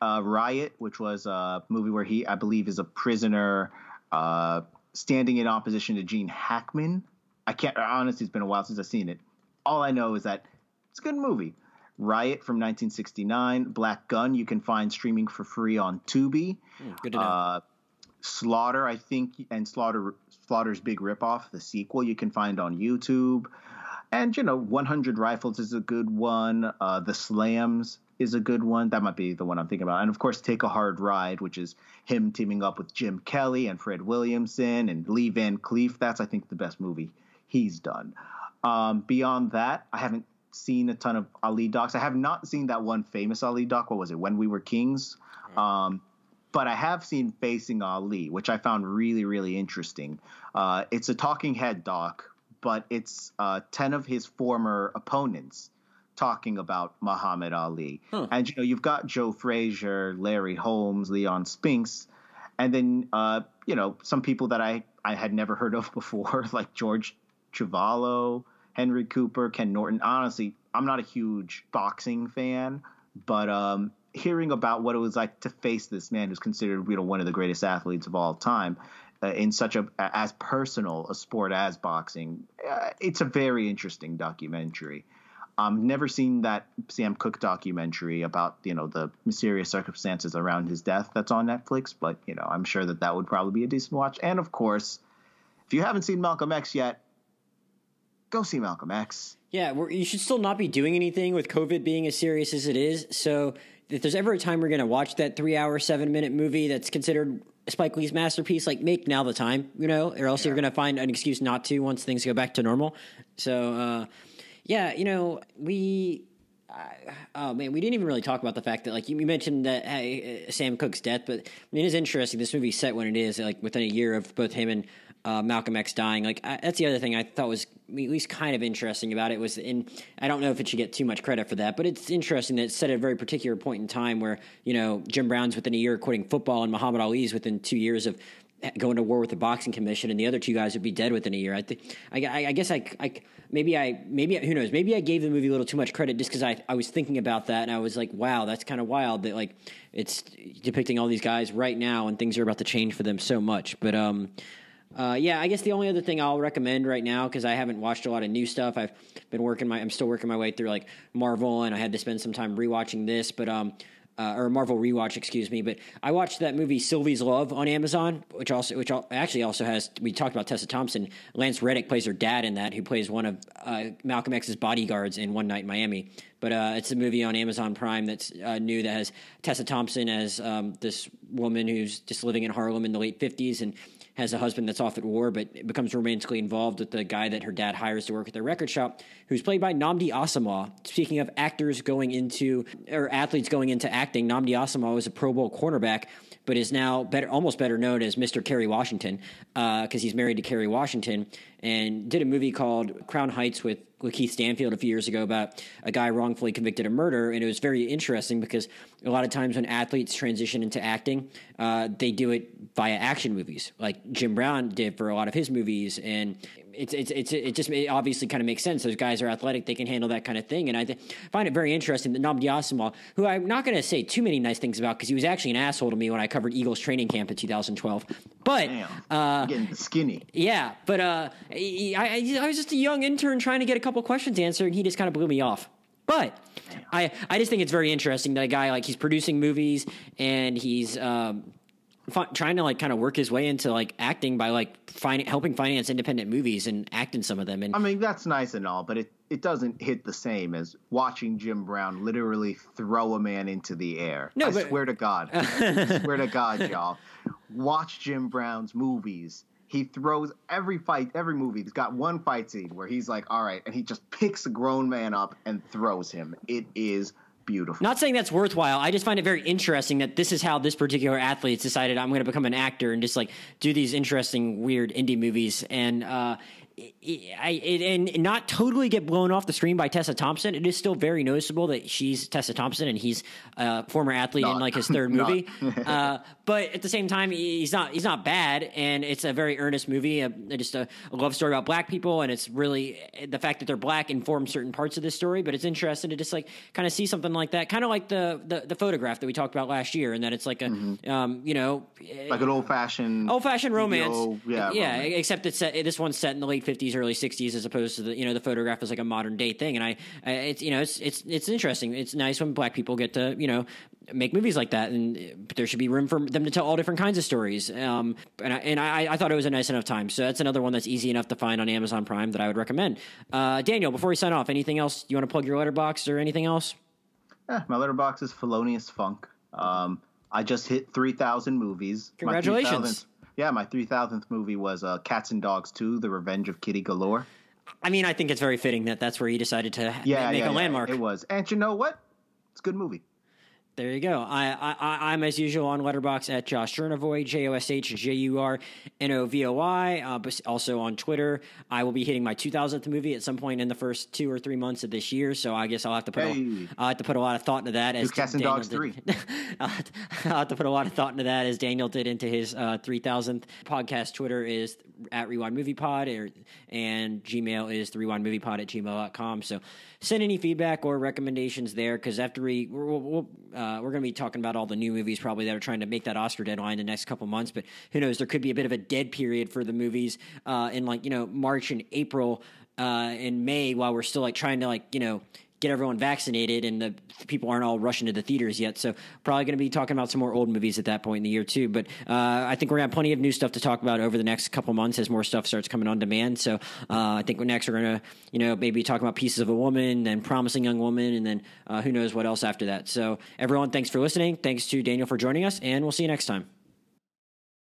uh, Riot, which was a movie where he, I believe, is a prisoner uh, standing in opposition to Gene Hackman. I can't, honestly, it's been a while since I've seen it. All I know is that it's a good movie. Riot from 1969, Black Gunn, you can find streaming for free on Tubi. Mm, good to know. Uh, Slaughter, I think, and Slaughter Slaughter's Big Ripoff, the sequel, you can find on YouTube. And you know, 100 Rifles is a good one. Uh, the Slams is a good one. That might be the one I'm thinking about. And of course, Take a Hard Ride, which is him teaming up with Jim Kelly and Fred Williamson and Lee Van Cleef. That's, I think, the best movie he's done. Um, beyond that, I haven't seen a ton of Ali docs. I have not seen that one famous Ali doc. What was it? When We Were Kings. Um, but I have seen Facing Ali, which I found really, really interesting. Uh, it's a talking head doc, but it's uh, 10 of his former opponents talking about Muhammad Ali. Huh. And you know, you've got Joe Frazier, Larry Holmes, Leon Spinks, and then uh, you know, some people that I I had never heard of before, like George Chuvalo, Henry Cooper, Ken Norton. Honestly, I'm not a huge boxing fan, but um, hearing about what it was like to face this man who's considered you know one of the greatest athletes of all time uh, in such a as personal a sport as boxing, uh, it's a very interesting documentary. Um, never seen that Sam Cooke documentary about you know the mysterious circumstances around his death that's on Netflix, but you know I'm sure that that would probably be a decent watch. And of course, if you haven't seen Malcolm X yet, go see Malcolm X. Yeah, you should still not be doing anything with COVID being as serious as it is. So if there's ever a time we're going to watch that three hour, seven minute movie that's considered Spike Lee's masterpiece, like make now the time, you know, or else yeah. you're going to find an excuse not to once things go back to normal. So, uh, yeah, you know, we. Oh man, we didn't even really talk about the fact that, like you, mentioned that uh, Sam Cooke's death, but I mean, it is interesting. This movie set when it is, like within a year of both him and uh, Malcolm X dying. Like I, that's the other thing I thought was at least kind of interesting about it was, in I don't know if it should get too much credit for that, but it's interesting that it's set at a very particular point in time where you know Jim Brown's within a year quitting football and Muhammad Ali's within two years of going to war with the boxing commission, and the other two guys would be dead within a year. I think. I, I, guess I, I maybe I maybe who knows? Maybe I gave the movie a little too much credit just because I I was thinking about that and I was like, wow, that's kind of wild that like it's depicting all these guys right now and things are about to change for them so much. But um. Uh, yeah, I guess the only other thing I'll recommend right now because I haven't watched a lot of new stuff. I've been working my, I'm still working my way through like Marvel, and I had to spend some time rewatching this. But um, uh, or Marvel rewatch, excuse me. But I watched that movie Sylvie's Love on Amazon, which also which actually also has we talked about Tessa Thompson. Lance Reddick plays her dad in that, who plays one of uh, Malcolm X's bodyguards in One Night in Miami. But uh, it's a movie on Amazon Prime that's uh, new that has Tessa Thompson as um, this woman who's just living in Harlem in the late fifties and has a husband that's off at war, but becomes romantically involved with the guy that her dad hires to work at their record shop, who's played by Nnamdi Asomugha. Speaking of actors going into or athletes going into acting, Nnamdi Asomugha was a Pro Bowl cornerback, but is now better, almost better known as Mr. Kerry Washington because uh, he's married to Kerry Washington and did a movie called Crown Heights with Keith Stanfield a few years ago about a guy wrongfully convicted of murder, and it was very interesting because a lot of times when athletes transition into acting, uh, they do it via action movies, like Jim Brown did for a lot of his movies, and it's it's it's it just it obviously kind of makes sense. Those guys are athletic; they can handle that kind of thing, and I th- find it very interesting that Nnamdi Asomugha, who I'm not going to say too many nice things about because he was actually an asshole to me when I covered Eagles training camp in 2012, but Damn, uh, getting skinny. yeah, but uh, I, I, I was just a young intern trying to get a couple questions answered, and he just kind of blew me off. But I, I just think it's very interesting that a guy like he's producing movies and he's um, trying to like kind of work his way into like acting by like fin- helping finance independent movies and act in some of them. And I mean, that's nice and all, but it, it doesn't hit the same as watching Jim Brown literally throw a man into the air. No, I but- swear to God. I swear to God, y'all. Watch Jim Brown's movies. He throws every fight, every movie. He's got one fight scene where he's like, all right, and he just picks a grown man up and throws him. It is beautiful. Not saying that's worthwhile. I just find it very interesting that this is how this particular athlete's decided I'm going to become an actor and just like do these interesting, weird indie movies. And uh, I, it, and not totally get blown off the screen by Tessa Thompson. It is still very noticeable that she's Tessa Thompson and he's a former athlete in like his third movie. uh, but at the same time, he's not he's not bad, and it's a very earnest movie. A, just a, a love story about black people, and it's really the fact that they're black informs certain parts of this story. But it's interesting to just like kind of see something like that, kind of like the, the the photograph that we talked about last year, and that it's like a um, you know like an old fashioned, old fashioned romance. yeah, yeah. romance. Except it's set, this one's set in the late fifties, early sixties, as opposed to the you know the photograph is like a modern day thing. And I, I it's you know it's it's it's interesting. It's nice when black people get to you know make movies like that, and there should be room for them to tell all different kinds of stories. Um, and I, and I, I thought it was a nice enough time. So that's another one that's easy enough to find on Amazon Prime that I would recommend. Uh, Daniel, before we sign off, anything else you want to plug your Letterboxd or anything else? Eh, my Letterboxd is Felonious Funk. Um, I just hit 3,000 movies. My Congratulations. 3,000th yeah, my 3,000th movie was uh, Cats and Dogs 2, The Revenge of Kitty Galore. I mean, I think it's very fitting that that's where you decided to Yeah, make yeah, a yeah, landmark. It was. And you know what? It's a good movie. There you go. I, I, I- I'm as usual on Letterboxd at Josh Jurnovoy, J O S H J U R N O V O Y. Uh, but also on Twitter, I will be hitting my 2000th movie at some point in the first two or three months of this year. So I guess I'll have to put Hey. a, I'll have to put a lot of thought into that. As Cats and Dogs did. I'll, have to, I'll have to put a lot of thought into that as Daniel did into his uh, 3000th podcast. Twitter is at Rewind Movie Pod, or, and Gmail is the Rewind Movie Pod at gmail.com. So send any feedback or recommendations there because after we we're, we'll, uh, we're going to be talking about all the new movies probably that are trying to make that Oscar deadline in the next couple months. But who knows? There could be a bit of a dead period for the movies uh, in like you know March and April uh, and May while we're still like trying to like you know get everyone vaccinated and the people aren't all rushing to the theaters yet. So probably going to be talking about some more old movies at that point in the year too. But uh, I think we're going to have plenty of new stuff to talk about over the next couple months as more stuff starts coming on demand. So uh, I think next we're going to, you know, maybe talk about Pieces of a Woman, then Promising Young Woman, and then uh, who knows what else after that. So everyone, thanks for listening. Thanks to Daniel for joining us, and we'll see you next time.